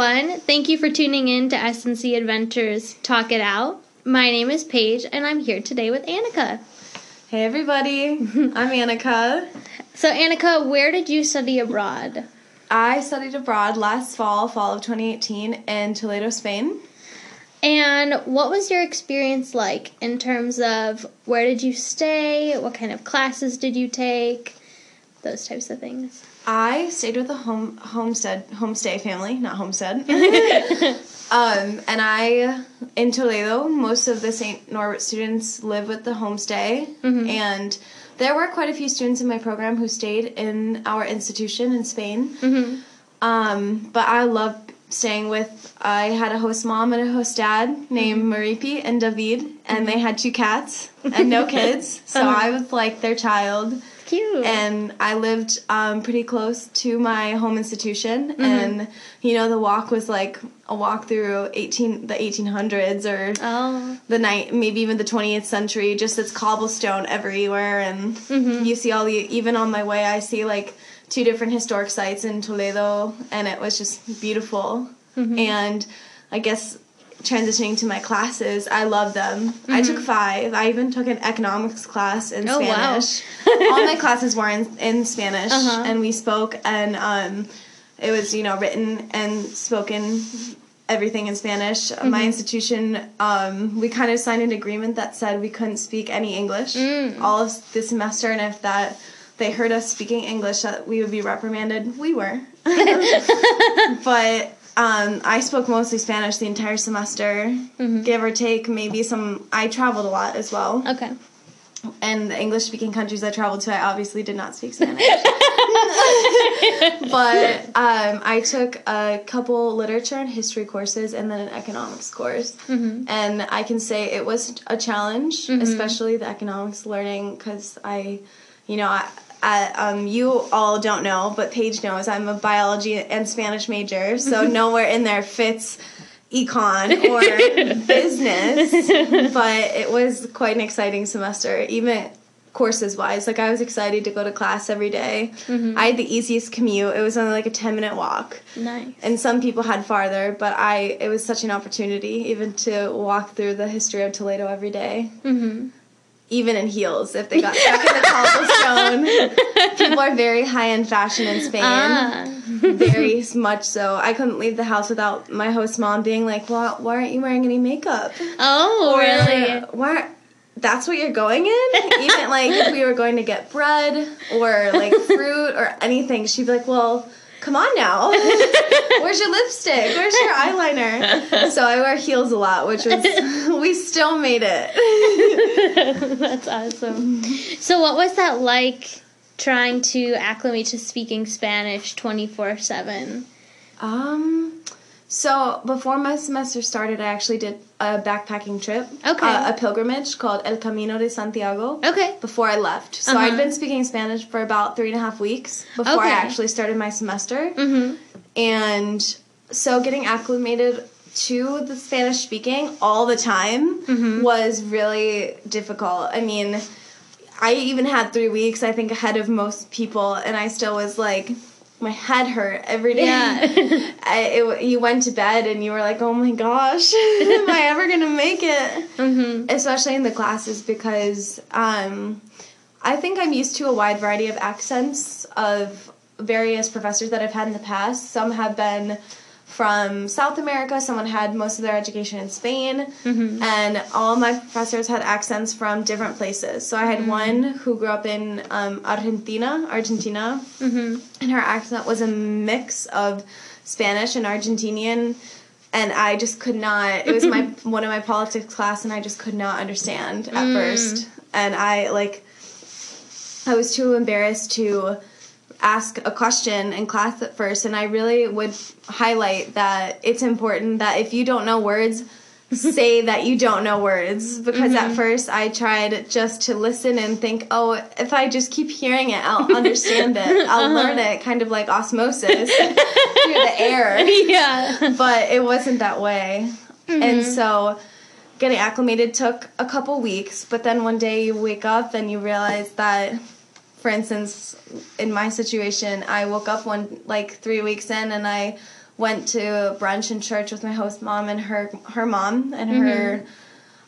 everyone. Thank you for tuning in to SNC Adventures Talk It Out. My name is Paige, and I'm here today with Annika. Hey, everybody. I'm Annika. So, Annika, where did you study abroad? I studied abroad last fall, fall of 2018, in Toledo, Spain. And what was your experience like in terms of where did you stay? What kind of classes did you take? Those types of things. I stayed with a home homestead homestay family, not homestead. um, and I in Toledo, most of the St. Norbert students live with the homestay, Mm-hmm. and there were quite a few students in my program who stayed in our institution in Spain. Mm-hmm. Um, but I loved staying with. I had a host mom and a host dad named Maripi and David, and they had two cats and no kids, so I was like their child Cute. and I lived um, pretty close to my home institution, Mm-hmm. and you know the walk was like a walk through eighteen the eighteen hundreds or oh, the night maybe even the twentieth century. Just it's cobblestone everywhere, and Mm-hmm. you see all the even on my way I see like two different historic sites in Toledo, and it was just beautiful. Mm-hmm. And I guess transitioning to my classes, I love them. I took five. I even took an economics class in Mm-hmm. Oh, wow. Spanish. All my classes were in, in Spanish, Uh-huh. and we spoke, and um, it was you know written and spoken. Everything in Spanish. Mm-hmm. My institution, um, we kind of signed an agreement that said we couldn't speak any English Mm. all of the semester, and if that they heard us speaking English, that we would be reprimanded. We were, but um, I spoke mostly Spanish the entire semester, Mm-hmm. give or take. Maybe some. I traveled a lot as well, okay. and the English-speaking countries I traveled to, I obviously did not speak Spanish. but um, I took a couple literature and history courses, and then an economics course. Mm-hmm. And I can say it was a challenge, especially the economics learning, because I, you know, I, I, um, you all don't know, but Paige knows I'm a biology and Spanish major, so nowhere in there fits econ or business. But it was quite an exciting semester, even courses wise. Like I was excited to go to class every day. I had the easiest commute. It was only like a 10 minute walk Nice. and some people had farther but i it was such an opportunity even to walk through the history of toledo every day. Mm-hmm. Even in heels if they got stuck in the cobblestone. People are very high-end fashion in spain. Ah. very much so. I couldn't leave the house without my host mom being like well why aren't you wearing any makeup? Oh, Or, really? why that's what you're going in? Even like if we were going to get bread or like fruit or anything she'd be like well come on now where's your lipstick where's your eyeliner so i wear heels a lot which was we still made it That's awesome. So, what was that like trying to acclimate to speaking Spanish 24 7? um so before my semester started i actually did a backpacking trip Okay. uh, a pilgrimage called el camino de santiago Okay. before I left. So Uh-huh. I'd been speaking Spanish for about three and a half weeks before Okay. I actually started my semester. Mm-hmm. And so getting acclimated to the Spanish speaking all the time Mm-hmm. was really difficult. I mean, I even had three weeks, I think, ahead of most people, and I still was like, my head hurt every day. Yeah. I, it, you went to bed and you were like, oh my gosh, am I ever gonna make it? mm-hmm. especially in the classes because um, I think I'm used to a wide variety of accents of various professors that I've had in the past. Some have been from South America, someone had most of their education in Spain, Mm-hmm. and all my professors had accents from different places. So I had one who grew up in um, Argentina, Argentina, Mm-hmm. and her accent was a mix of Spanish and Argentinian. And I just could not it was my one of my politics class and I just could not understand at first. And I like I was too embarrassed to ask a question in class at first and I really would highlight that it's important that if you don't know words say that you don't know words because at mm-hmm. first I tried just to listen and think, oh, if I just keep hearing it, I'll understand it. I'll uh-huh. learn it kind of like osmosis through the air. Yeah. But it wasn't that way. And mm-hmm. so getting acclimated took a couple weeks, but then one day you wake up and you realize that for instance, in my situation, I woke up one like 3 weeks in and I went to brunch in church with my host mom and her her mom and her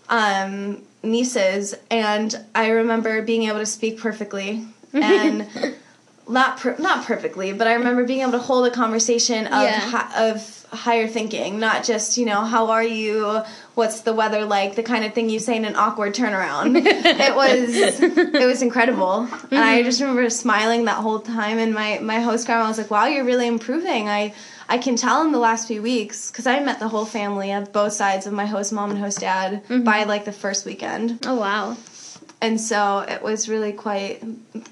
um, nieces, and I remember being able to speak perfectly and. Not per- not perfectly, but I remember being able to hold a conversation of Yeah. hi- of higher thinking, not just you know how are you, what's the weather like, the kind of thing you say in an awkward turnaround. it was it was incredible, and I mm-hmm. just remember smiling that whole time. And my my host grandma was like, "Wow, you're really improving." I I can tell in the last few weeks because I met the whole family of both sides of my host mom and host dad mm-hmm. by like the first weekend Oh wow. And so it was really quite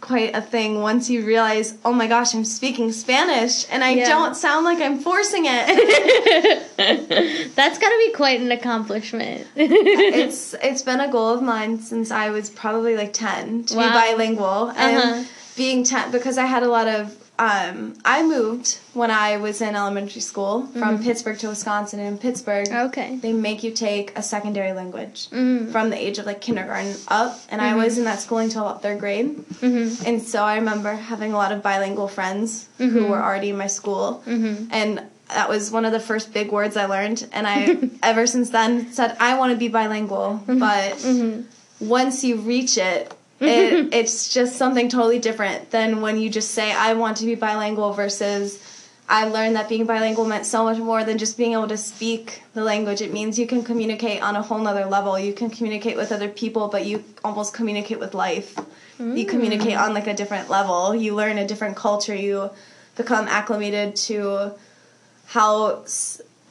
quite a thing once you realize oh my gosh i'm speaking spanish and i Yeah. don't sound like i'm forcing it That's got to be quite an accomplishment. it's it's been a goal of mine since i was probably like 10 to Wow. be bilingual and Uh-huh. being 10 because i had a lot of um, i moved when i was in elementary school from pittsburgh to wisconsin and in pittsburgh Mm-hmm. okay. they make you take a secondary language Mhm. from the age of like kindergarten up and i was in that school until about third grade Mhm. and so i remember having a lot of bilingual friends who were already in my school Mhm. and that was one of the first big words i learned and i ever since then said i want to be bilingual but once you reach it it, it's just something totally different than when you just say i want to be bilingual versus i learned that being bilingual meant so much more than just being able to speak the language. It means you can communicate on a whole nother level. You can communicate with other people but you almost communicate with life. You mm. communicate on like a different level. You learn a different culture. You become acclimated to how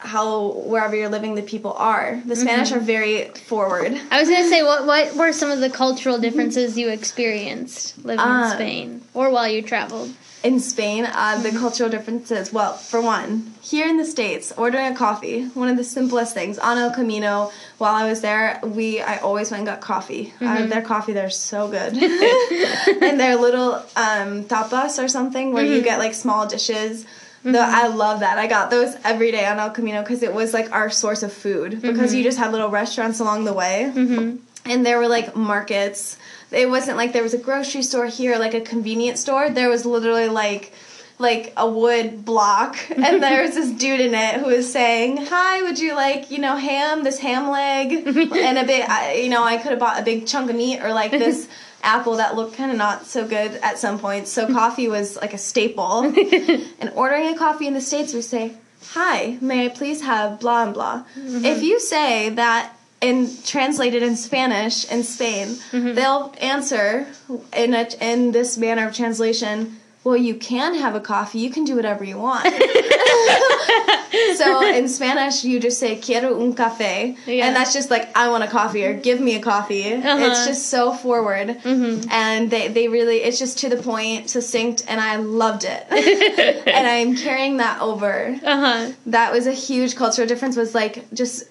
how wherever you're living the people are the spanish are very forward I was gonna say, what what were some of the cultural differences you experienced living in Uh, Spain or while you traveled? in Spain, uh, the cultural differences. Well, for one, here in the states, ordering a coffee, one of the simplest things. On El Camino, while I was there, we I always went and got coffee. Uh, their coffee they're so good, and their little um, tapas or something where you get like small dishes. The, I love that. I got those every day on El Camino because it was like our source of food because you just had little restaurants along the way Mm-hmm. and there were like markets. It wasn't like there was a grocery store here, like a convenience store. There was literally like like a wood block and there was this dude in it who was saying, "Hi, would you like, you know, ham, this ham leg and a bit I, you know, I could have bought a big chunk of meat or like this apple that looked kind of not so good at some points." So coffee was like a staple. and ordering a coffee in the states we say, "Hi, may I please have blah and blah." Mm-hmm. If you say that in translated in Spanish in Spain, mm-hmm. they'll answer in a, in this manner of translation. Well, you can have a coffee. You can do whatever you want. so in Spanish, you just say "quiero un café," Yeah. and that's just like I want a coffee or give me a coffee. Uh-huh. It's just so forward, Mm-hmm. and they they really it's just to the point, succinct, and I loved it. and I'm carrying that over Uh huh. that was a huge cultural difference was like just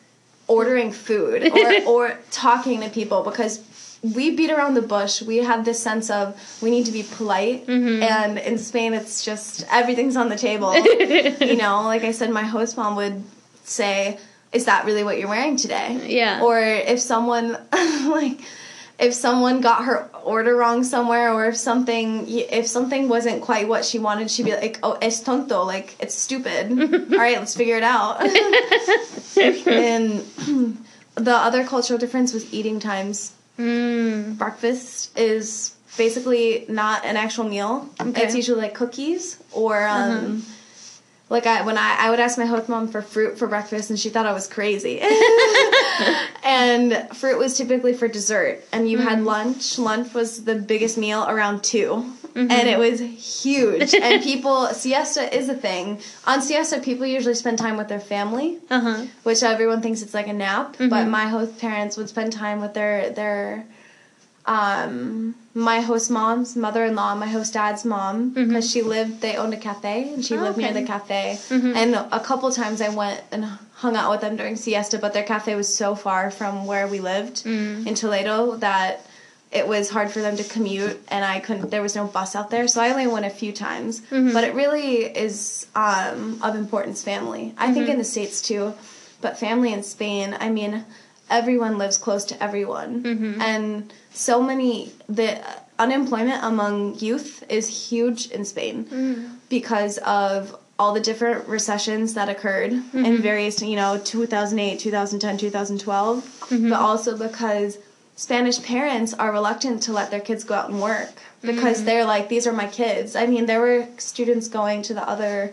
ordering food or, or talking to people because we beat around the bush. We have this sense of we need to be polite. Mm-hmm. And in spain it's just everything's on the table. You know like i said my host mom would say is that really what you're wearing today? Yeah. or if someone like if someone got her order wrong somewhere or if something if something wasn't quite what she wanted she'd be like oh es tonto like it's stupid. All right let's figure it out. And the other cultural difference was eating times Mm. breakfast is basically not an actual meal Okay. it's usually like cookies or um like I when I, I would ask my host mom for fruit for breakfast and she thought I was crazy. and fruit was typically for dessert. And you had mm-hmm. lunch. Lunch was the biggest meal around 2 mm-hmm. And it was huge. and people siesta is a thing. On siesta people usually spend time with their family, Uh huh. which everyone thinks it's like a nap. Mm-hmm. But my host parents would spend time with their their um my host mom's mother-in-law my host dad's mom mm-hmm. because she lived they owned a cafe and she Oh, lived near the cafe. Mm-hmm. And a couple times i went and hung out with them during siesta but their cafe was so far from where we lived mm. in toledo that it was hard for them to commute and i couldn't there was no bus out there so i only went a few times. Mm-hmm. But it really is um, of importance family. I think in the states too but family in spain i mean everyone lives close to everyone. Mm-hmm. And so many the unemployment among youth is huge in spain mm-hmm. because of all the different recessions that occurred in mm-hmm. various, you know, 2008, 2010, 2012, but also because Spanish parents are reluctant to let their kids go out and work because they're like, these are my kids. I mean, there were students going to the other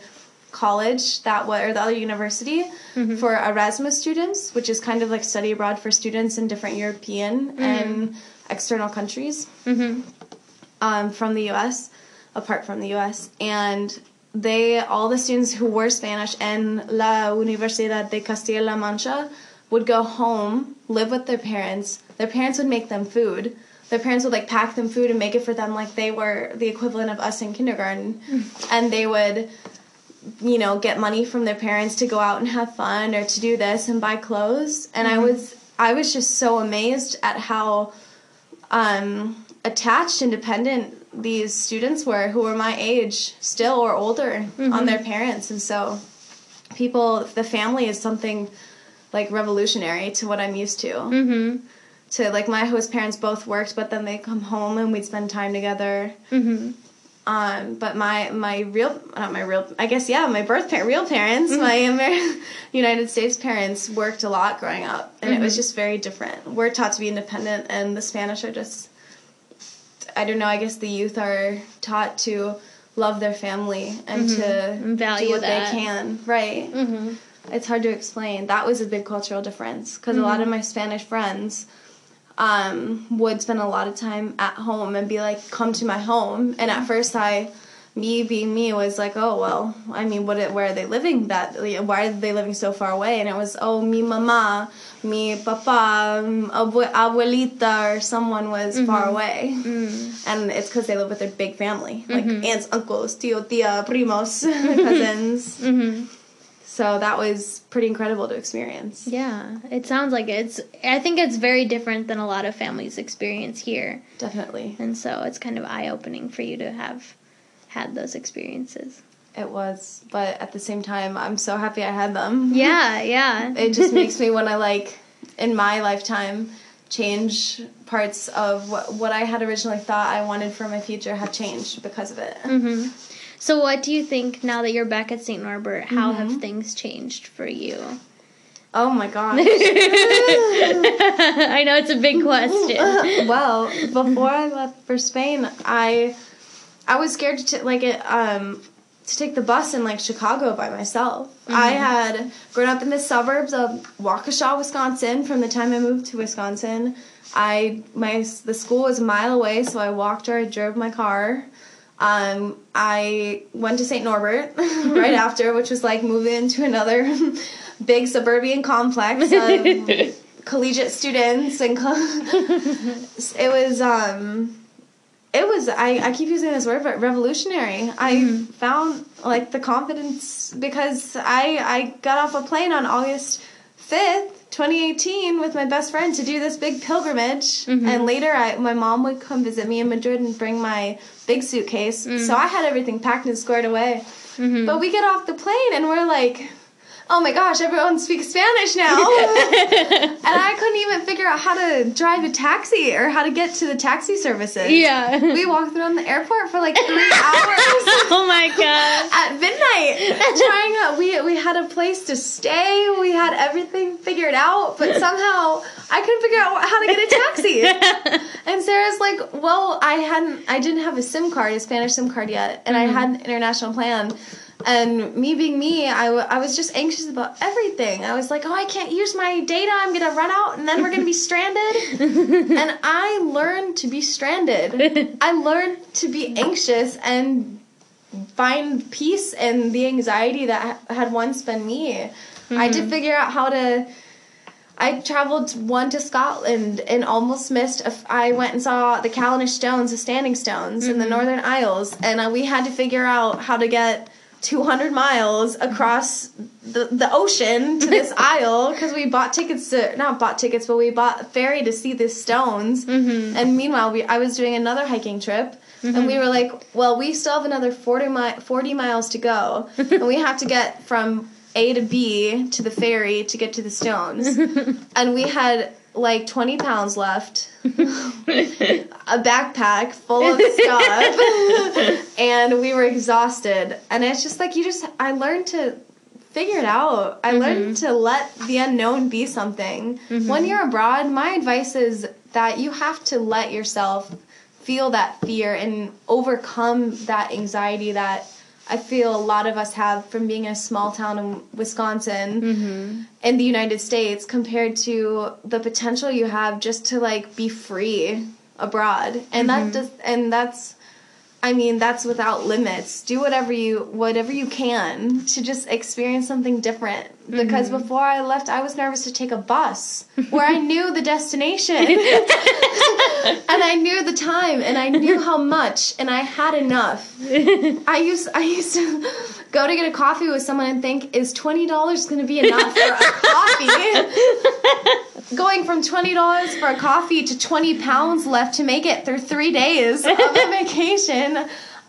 college that was, or the other university mm-hmm. for Erasmus students, which is kind of like study abroad for students in different European mm-hmm. and external countries mm-hmm. um, from the U.S. apart from the U.S. and they all the students who were Spanish and La Universidad de Castilla-La Mancha would go home, live with their parents. Their parents would make them food. Their parents would like pack them food and make it for them like they were the equivalent of us in kindergarten. Mm. and they would you know, get money from their parents to go out and have fun or to do this and buy clothes. And I was I was just so amazed at how um, attached and dependent these students were who were my age still or older on their parents and so people the family is something like revolutionary to what i'm used to Mm-hmm. to like my host parents both worked but then they come home and we'd spend time together Mm-hmm. Um, but my my real not my real I guess yeah my birth parent real parents my Amer- United States parents worked a lot growing up and it was just very different. We're taught to be independent and the Spanish are just I don't know I guess the youth are taught to love their family and to And value do what that. they can right. Mm-hmm. It's hard to explain. That was a big cultural difference because a lot of my Spanish friends um, would spend a lot of time at home and be like, "Come to my home." And at first, I, me being me, was like, "Oh well, I mean, what? Where are they living? That why are they living so far away?" And it was, "Oh, mi mama, mi papa, abuelita, or someone was far mm-hmm. away." Mm. And it's because they live with their big family, like mm-hmm. aunts, uncles, tío, tía, primos, mm-hmm. cousins. Mm-hmm. So that was pretty incredible to experience. Yeah, it sounds like it's. I think it's very different than a lot of families experience here, Definitely. and so it's kind of eye opening for you to have had those experiences. It was. But at the same time, I'm so happy I had them. Yeah, yeah. It just makes me want to, like, in my lifetime, change parts of what, what I had originally thought I wanted for my future have changed because of it. hmm So, what do you think now that you're back at St. Norbert? How Mm-hmm. have things changed for you? Oh my gosh. I know it's a big question. well, before I left for Spain, I I was scared to t- like it um to take the bus in like Chicago by myself. I had grown up in the suburbs of Waukesha, Wisconsin. From the time I moved to Wisconsin, I my the school was a mile away, so I walked or I drove my car. Um, I went to St. Norbert right after, which was like moving into another big suburban complex of collegiate students and co- it was um it was I, I keep using this word but revolutionary i found like the confidence because i i got off a plane on august 5th 2018 with my best friend to do this big pilgrimage. Mm-hmm. And later I, my mom would come visit me in madrid and bring my big suitcase. So mm. i had everything packed and squared away. Mm-hmm. But we get off the plane and we're like oh my gosh, everyone speaks Spanish now. and I couldn't even figure out how to drive a taxi or how to get to the taxi services. yeah. We walked around the airport for like three hours oh my god. at midnight trying out we we had a place to stay we had everything figured out but somehow i couldn't figure out how to get a taxi and sarah's like well i hadn't i didn't have a sim card a spanish sim card yet and i mm-hmm. had an international plan and me being me I, w- I was just anxious about everything i was like oh i can't use my data i'm gonna run out and then we're gonna be stranded and i learned to be stranded i learned to be anxious and find peace in the anxiety that ha- had once been me. I did figure out how to. I traveled one to Scotland and almost missed. A f- I went and saw the Callanish Stones, the Standing Stones, in the Northern Isles, and uh, we had to figure out how to get 200 miles across the, the ocean to this isle because we bought tickets to not bought tickets, but we bought a ferry to see the stones. Mm-hmm. And meanwhile, we I was doing another hiking trip. And mm-hmm. we were like, well, we still have another 40, mi- 40 miles to go. and we have to get from A to B to the ferry to get to the stones. and we had like 20 pounds left, a backpack full of stuff, and we were exhausted. And it's just like you just, I learned to figure it out. I mm-hmm. learned to let the unknown be something. Mm-hmm. When you're abroad, my advice is that you have to let yourself feel that fear and overcome that anxiety that I feel a lot of us have from being in a small town in Wisconsin mm-hmm. in the United States compared to the potential you have just to like be free abroad. And that mm-hmm. does and that's I mean, that's without limits. Do whatever you whatever you can to just experience something different. Because mm-hmm. before I left, I was nervous to take a bus where I knew the destination. and I knew the time and I knew how much and I had enough. I used I used to go to get a coffee with someone and think is $20 going to be enough for a coffee? Going from $20 for a coffee to 20 pounds left to make it through 3 days of a vacation.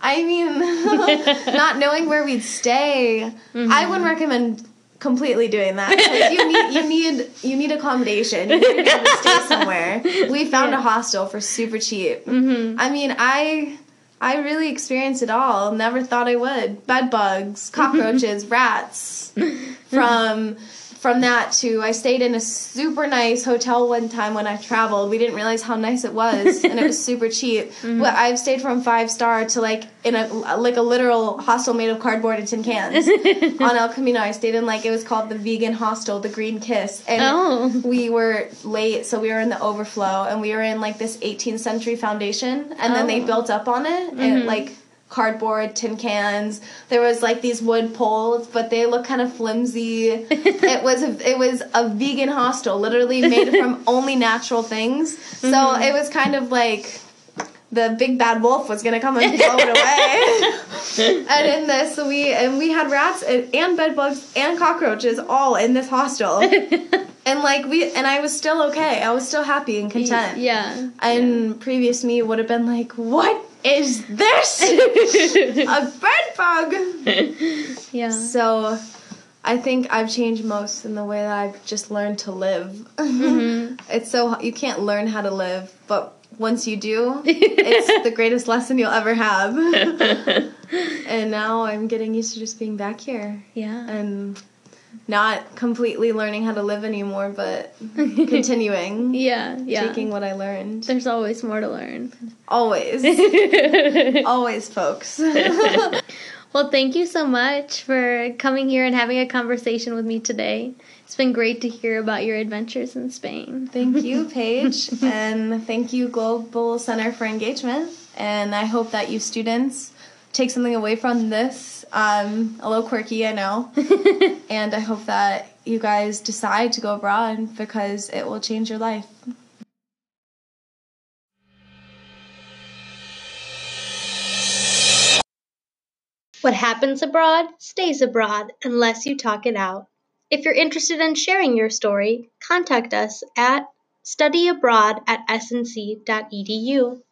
I mean, not knowing where we'd stay. I mm-hmm. wouldn't recommend completely doing that. You need you need you need accommodation. You need to stay somewhere. We found a hostel for super cheap. Mm-hmm. I mean, I I really experienced it all. Never thought I would. Bed bugs, cockroaches, rats. From from that to I stayed in a super nice hotel one time when I traveled. We didn't realize how nice it was, and it was super cheap. Mm-hmm. But I've stayed from five star to like in a like a literal hostel made of cardboard and tin cans on El Camino. I stayed in like it was called the Vegan Hostel, the Green Kiss, and Oh. we were late, so we were in the overflow, and we were in like this 18th century foundation, and then they Oh. built up on it, and mm-hmm. like cardboard, tin cans. There was like these wood poles, but they look kind of flimsy. it was a, it was a vegan hostel, literally made from only natural things. So mm-hmm. it was kind of like the big bad wolf was gonna come and blow it away. and in this, we and we had rats and, and bed bugs and cockroaches all in this hostel. and like we and I was still okay. I was still happy and content. Yeah. And previous me would have been like, "What is this? a bed bug?" Yeah. So, I think I've changed most in the way that I've just learned to live. Mm-hmm. it's so you can't learn how to live, but once you do, it's the greatest lesson you'll ever have. and now I'm getting used to just being back here Yeah. and not completely learning how to live anymore, but continuing Yeah. Yeah. taking what I learned. There's always more to learn. Always. Always, folks. Well, thank you so much for coming here and having a conversation with me today. It's been great to hear about your adventures in Spain. thank you, Paige. And thank you, Global Center for Engagement. And I hope that you students take something away from this. Um, a little quirky, I know. and I hope that you guys decide to go abroad because it will change your life. What happens abroad stays abroad unless you talk it out. If you're interested in sharing your story, contact us at studyabroad at snc.edu.